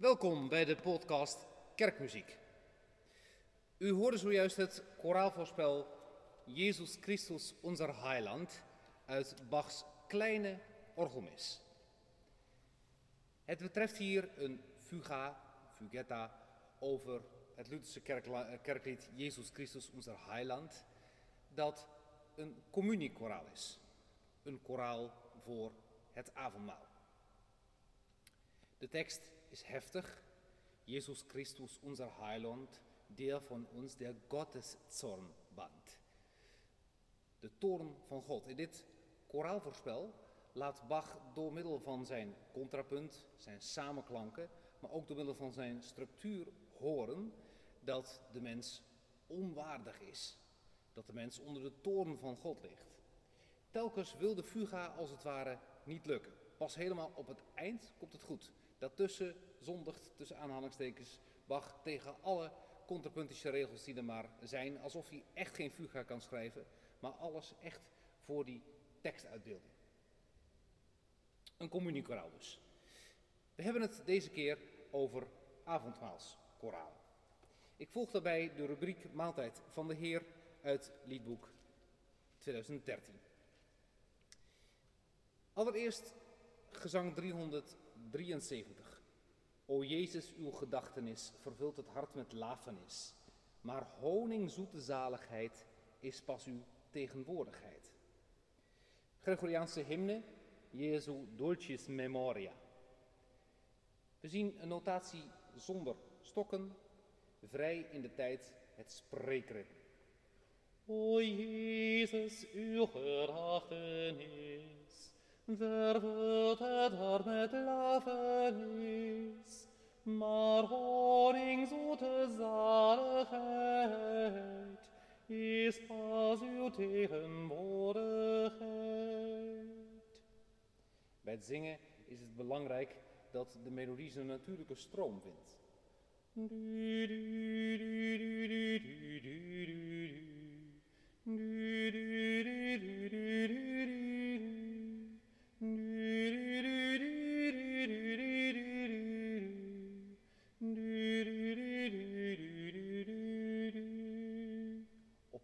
Welkom bij de podcast Kerkmuziek. U hoorde zojuist het koraalvoorspel Jezus Christus, onze heiland, uit Bachs kleine orgelmis. Het betreft hier een fuga, fugetta, over het Lutherse kerklied Jezus Christus, onze heiland, dat een communiekoraal is. Een koraal voor het avondmaal. De tekst is heftig. Jezus Christus, unser Heiland, der von uns der Gotteszorn band. De toorn van God. In dit koraalvoorspel laat Bach door middel van zijn contrapunt, zijn samenklanken, maar ook door middel van zijn structuur horen dat de mens onwaardig is. Dat de mens onder de toorn van God ligt. Telkens wil de fuga als het ware niet lukken. Pas helemaal op het eind komt het goed. Daartussen zondigt, tussen aanhalingstekens, Bach tegen alle contrapuntische regels die er maar zijn. Alsof hij echt geen fuga kan schrijven, maar alles echt voor die tekstuitbeelding. Een communiekoraal dus. We hebben het deze keer over avondmaalskoraal. Ik volg daarbij de rubriek Maaltijd van de Heer uit liedboek 2013. Allereerst gezang 373. O Jezus, uw gedachtenis vervult het hart met lafenis, maar honingzoete zaligheid is pas uw tegenwoordigheid. Gregoriaanse hymne, Jesu Dulcis Memoria. We zien een notatie zonder stokken, vrij in de tijd het spreekritme. O Jezus, uw gedachtenis vervult het hart met lafenis, maar honingzoete zaligheid is pas uw tegenwoordigheid. Bij het zingen is het belangrijk dat de melodie zijn natuurlijke stroom vindt. Op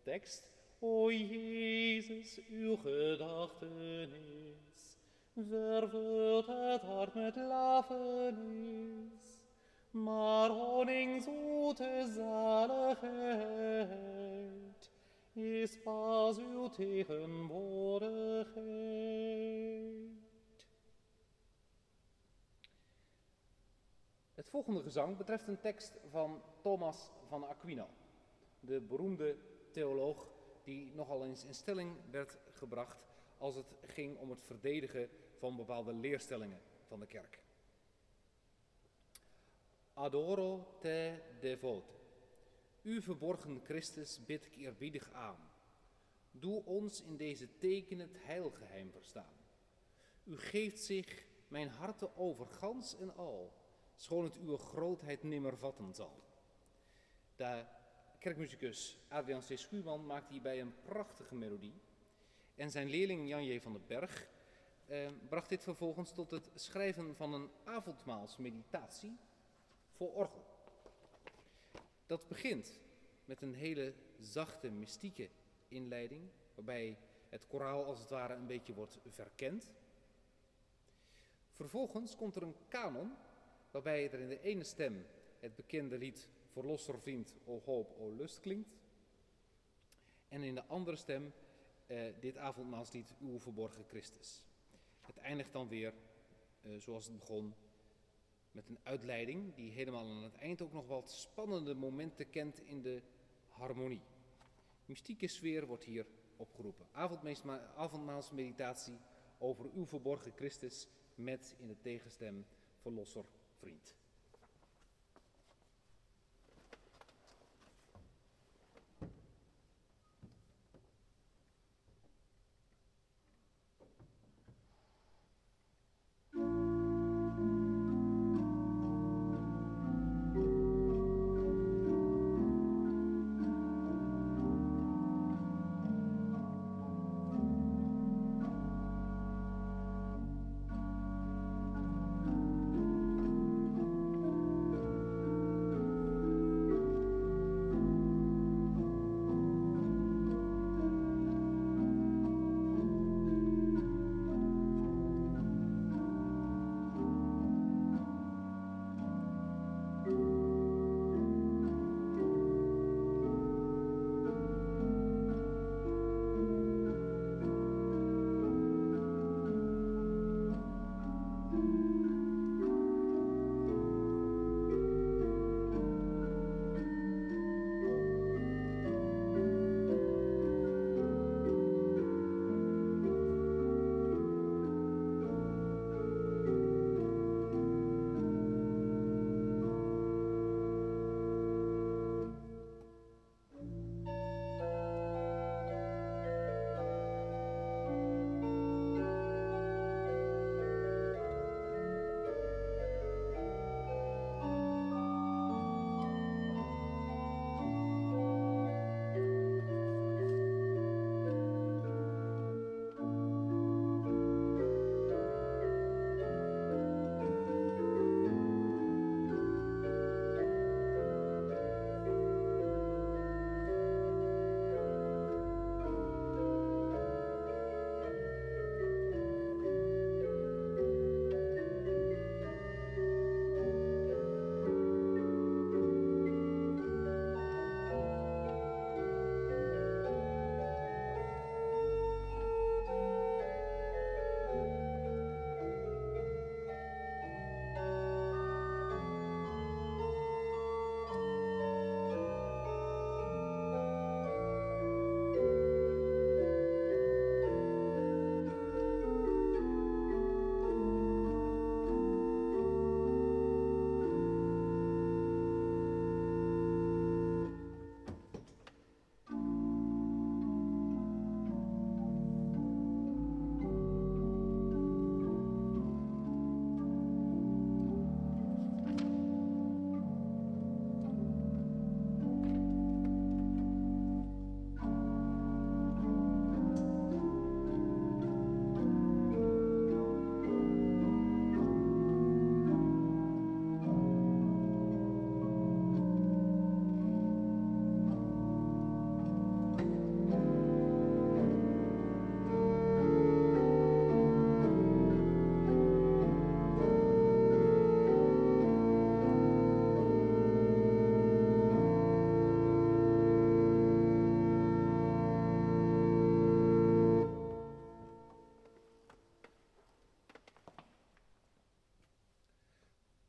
tekst. O Jezus, uw gedachtenis vervult het hart met lafenis, maar honingzoete zaligheid is pas uw tegenwoordigheid. Het volgende gezang betreft een tekst van Thomas van Aquino, de beroemde theoloog die nogal eens in stelling werd gebracht als het ging om het verdedigen van bepaalde leerstellingen van de kerk. Adoro te devote. U verborgen Christus bid ik eerbiedig aan. Doe ons in deze teken het heilgeheim verstaan. U geeft zich mijn harte over gans en al, schoon het uw grootheid nimmer vatten zal. De kerkmuzikus Adrian C. Schuurman maakt hierbij een prachtige melodie. En zijn leerling Jan J. van den Berg eh, bracht dit vervolgens tot het schrijven van een avondmaalsmeditatie voor orgel. Dat begint met een hele zachte, mystieke inleiding, waarbij het koraal als het ware een beetje wordt verkend. Vervolgens komt er een kanon, waarbij er in de ene stem het bekende lied Verlosser vriend, o hoop, o lust klinkt. En in de andere stem eh, dit avondmaalslied Uw verborgen Christus. Het eindigt dan weer eh, zoals het begon met een uitleiding die helemaal aan het eind ook nog wat spannende momenten kent in de harmonie. Mystieke sfeer wordt hier opgeroepen. Avondmaalsmeditatie over uw verborgen Christus met in de tegenstem verlosser vriend.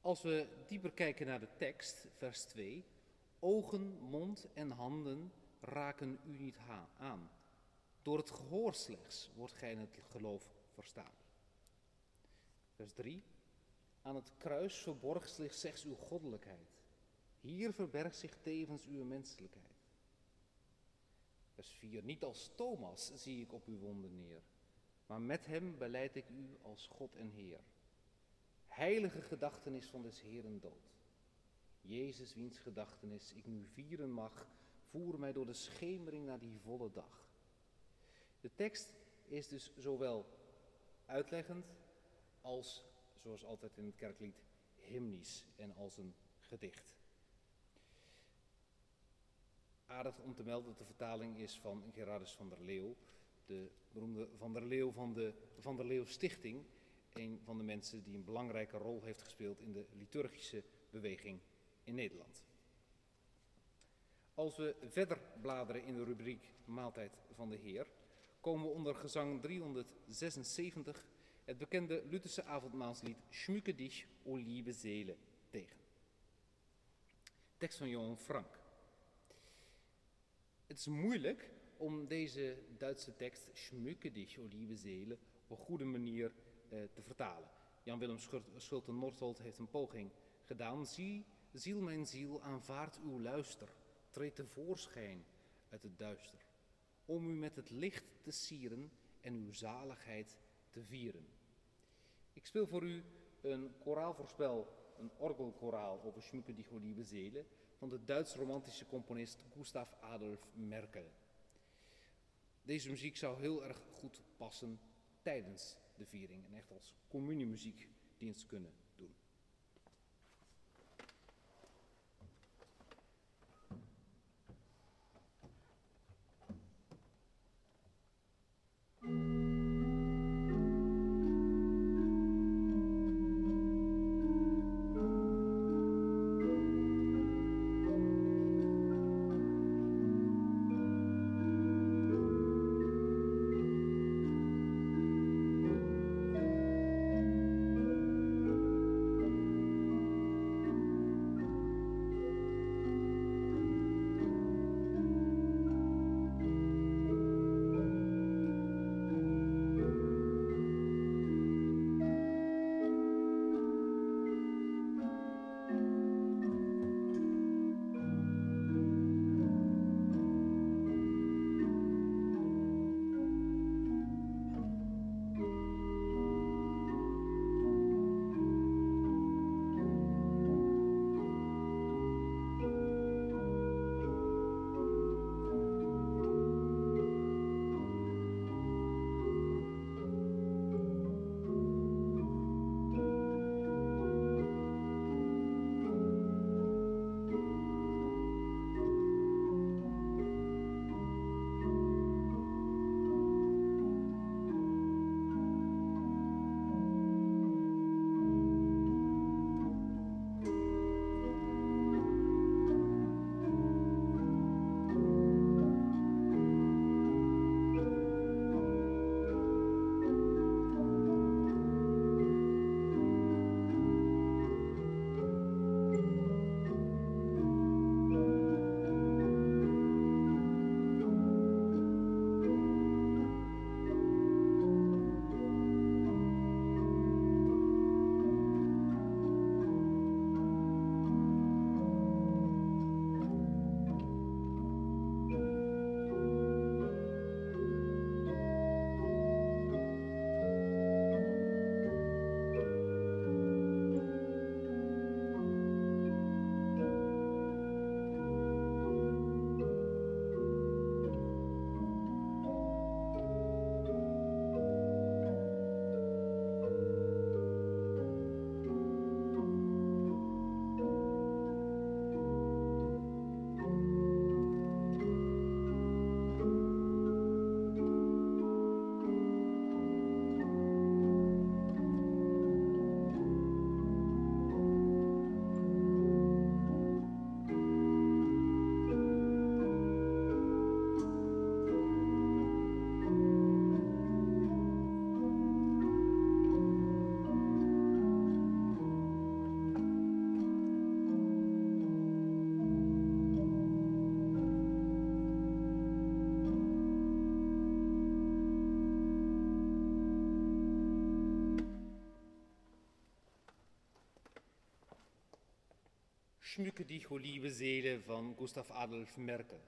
Als we dieper kijken naar de tekst, vers 2, ogen, mond en handen raken u niet aan. Door het gehoor slechts wordt gij in het geloof verstaan. Vers 3, aan het kruis verborgt zich slechts uw goddelijkheid. Hier verbergt zich tevens uw menselijkheid. Vers 4. Niet als Thomas zie ik op uw wonden neer, maar met hem beleid ik u als God en Heer. Heilige gedachtenis van des Heeren dood. Jezus, wiens gedachtenis ik nu vieren mag, voer mij door de schemering naar die volle dag. De tekst is dus zowel uitleggend als, zoals altijd in het kerklied, hymnisch en als een gedicht. Aardig om te melden dat de vertaling is van Gerardus van der Leeuw, de beroemde Van der Leeuw van de Van der Leeuw Stichting. Een van de mensen die een belangrijke rol heeft gespeeld in de liturgische beweging in Nederland. Als we verder bladeren in de rubriek Maaltijd van de Heer, komen we onder gezang 376 het bekende Lutherse avondmaalslied Schmücke dich, o liebe Seele, tegen. Tekst van Johan Frank. Het is moeilijk om deze Duitse tekst Schmücke dich, o liebe Seele, op een goede manier te vertalen. Jan-Willem Schulte-Northolt heeft een poging gedaan. Zie, ziel mijn ziel, aanvaard uw luister, treed tevoorschijn uit het duister, om u met het licht te sieren en uw zaligheid te vieren. Ik speel voor u een koraalvoorspel, een orgelkoraal over Schmücke liebe Seele, van de Duits-romantische componist Gustav Adolf Merkel. Deze muziek zou heel erg goed passen tijdens de viering en echt als communiemuziek dienst kunnen Schmücke dich, o liebe Seele van Gustav Adolf Merkel.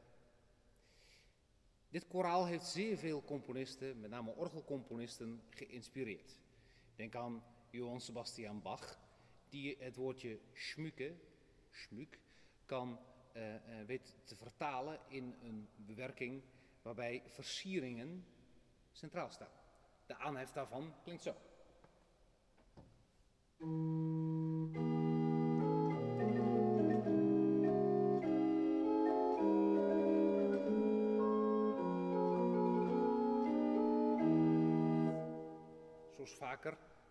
Dit koraal heeft zeer veel componisten, met name orgelcomponisten, geïnspireerd. Denk aan Johann Sebastian Bach, die het woordje schmuke, schmuk, kan uh, weet te vertalen in een bewerking waarbij versieringen centraal staan. De aanhef daarvan klinkt zo.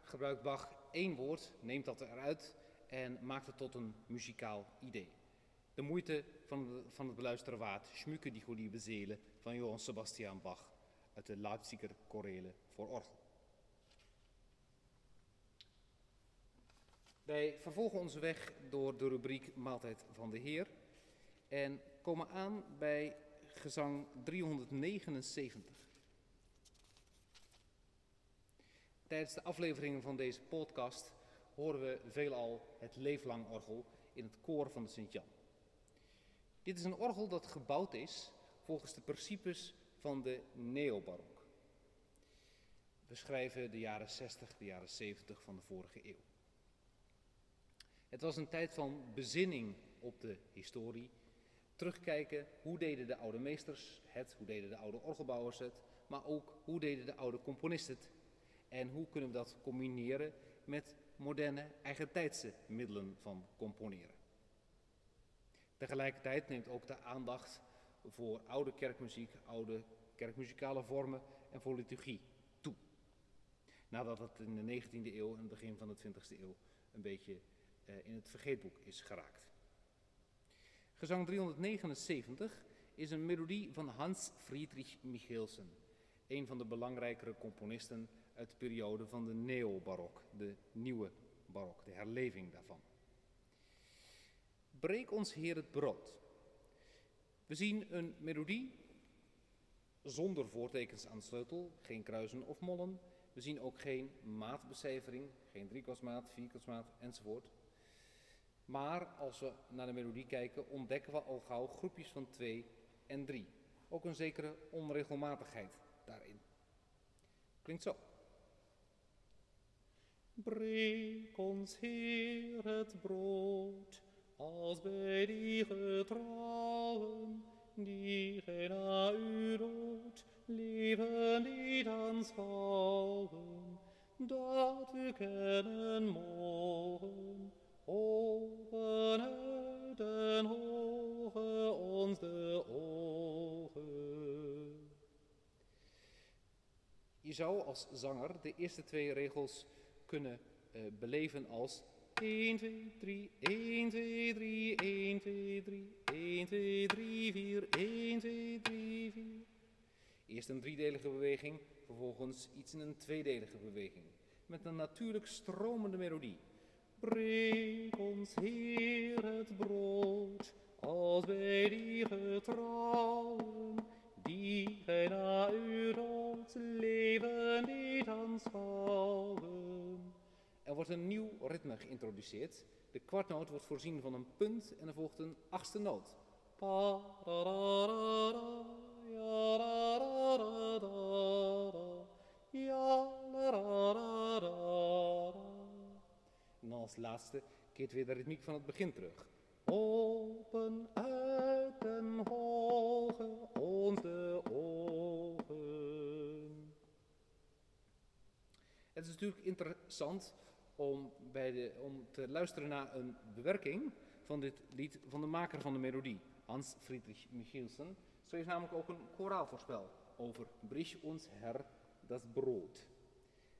Gebruikt Bach één woord, neemt dat eruit en maakt het tot een muzikaal idee. De moeite van, van het beluisteren waard, Schmuke die Goede Zelen van Johann Sebastian Bach uit de Leipziger Chorele voor orgel. Wij vervolgen onze weg door de rubriek Maaltijd van de Heer en komen aan bij gezang 379. Tijdens de afleveringen van deze podcast horen we veelal het leeflang orgel in het koor van de Sint-Jan. Dit is een orgel dat gebouwd is volgens de principes van de neobarok. We schrijven de jaren 60, de jaren 70 van de vorige eeuw. Het was een tijd van bezinning op de historie. Terugkijken, hoe deden de oude meesters het, hoe deden de oude orgelbouwers het, maar ook hoe deden de oude componisten het. En hoe kunnen we dat combineren met moderne, eigentijdse middelen van componeren. Tegelijkertijd neemt ook de aandacht voor oude kerkmuziek, oude kerkmuzikale vormen en voor liturgie toe. Nadat het in de 19e eeuw en het begin van de 20e eeuw een beetje uh, in het vergeetboek is geraakt. Gezang 379 is een melodie van Hans Friedrich Michelsen, een van de belangrijkere componisten uit de periode van de neobarok, de nieuwe barok, de herleving daarvan. Breek ons Heer het brood. We zien een melodie zonder voortekens aan sleutel, geen kruisen of mollen. We zien ook geen maatbecijfering, geen driekwartsmaat, vierkwartsmaat enzovoort. Maar als we naar de melodie kijken, ontdekken we al gauw groepjes van twee en drie. Ook een zekere onregelmatigheid daarin. Klinkt zo. Breek ons, Heer, het brood, als bij die getrouwen, die gij na uw dood leven niet aanschouwen, dat we kennen mogen. Open uit en hoge ons de ogen. Je zou als zanger de eerste twee regels kunnen uh, beleven als 1, 2, 3, 1, 2, 3, 1, 2, 3, 1, 2, 3, 4, 1, 2, 3, 4. Eerst een driedelige beweging, vervolgens iets in een tweedelige beweging. Met een natuurlijk stromende melodie. Breek ons, Heer, het brood, als bij die getrouwen, die gij na uw leven niet aanschouwen. Wordt een nieuw ritme geïntroduceerd. De kwartnoot wordt voorzien van een punt en er volgt een achtste noot. En als laatste keert weer de ritmiek van het begin terug. Open uit den hoge ons de ogen. Het is natuurlijk interessant om, bij de, om te luisteren naar een bewerking van dit lied van de maker van de melodie, Hans Friedrich Michelsen. Schreef namelijk ook een koraalvoorspel over Brich ons Herr das Brood.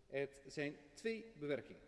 Het zijn twee bewerkingen.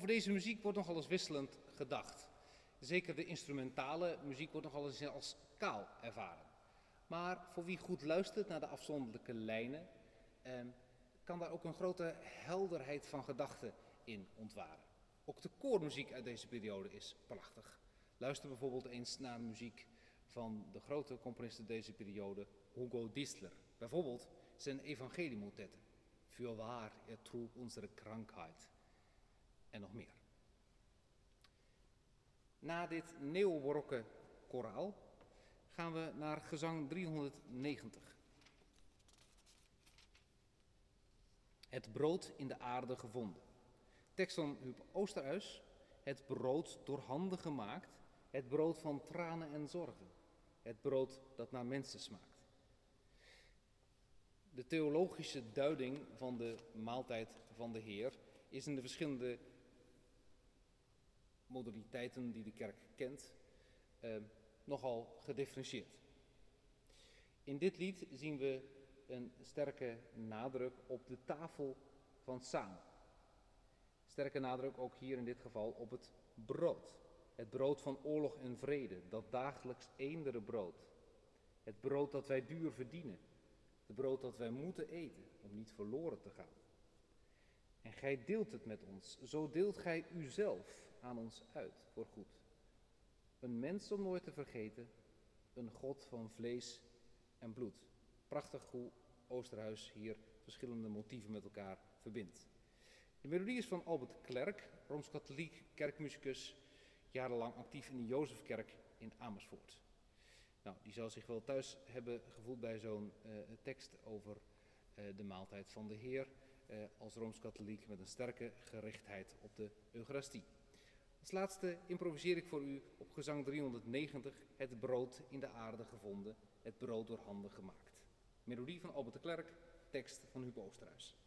Over deze muziek wordt nogal eens wisselend gedacht. Zeker de instrumentale muziek wordt nogal eens als kaal ervaren. Maar voor wie goed luistert naar de afzonderlijke lijnen, eh, kan daar ook een grote helderheid van gedachten in ontwaren. Ook de koormuziek uit deze periode is prachtig. Luister bijvoorbeeld eens naar muziek van de grote componisten deze periode, Hugo Distler. Bijvoorbeeld zijn evangeliemotetten. Für waar er trug onze krankheid. En nog meer. Na dit neobarokke koraal gaan we naar gezang 390. Het brood in de aarde gevonden. Tekst van Huub Oosterhuis. Het brood door handen gemaakt. Het brood van tranen en zorgen. Het brood dat naar mensen smaakt. De theologische duiding van de maaltijd van de Heer is in de verschillende modaliteiten die de kerk kent eh, nogal gedifferentieerd. In dit lied zien we een sterke nadruk op de tafel van samen. Sterke nadruk ook hier in dit geval op het brood. Het brood van oorlog en vrede, dat dagelijks eendere brood. Het brood dat wij duur verdienen. Het brood dat wij moeten eten om niet verloren te gaan. En gij deelt het met ons, zo deelt gij uzelf aan ons uit voor goed. Een mens om nooit te vergeten, een God van vlees en bloed. Prachtig hoe Oosterhuis hier verschillende motieven met elkaar verbindt. De melodie is van Albert Klerk, Rooms-Katholiek kerkmuzikus, jarenlang actief in de Jozefkerk in Amersfoort. Nou, die zal zich wel thuis hebben gevoeld bij zo'n uh, tekst over uh, de maaltijd van de Heer, uh, als Rooms-Katholiek met een sterke gerichtheid op de Eucharistie. Als laatste improviseer ik voor u op gezang 390 het brood in de aarde gevonden, het brood door handen gemaakt. Melodie van Albert de Klerk, tekst van Hugo Oosterhuis.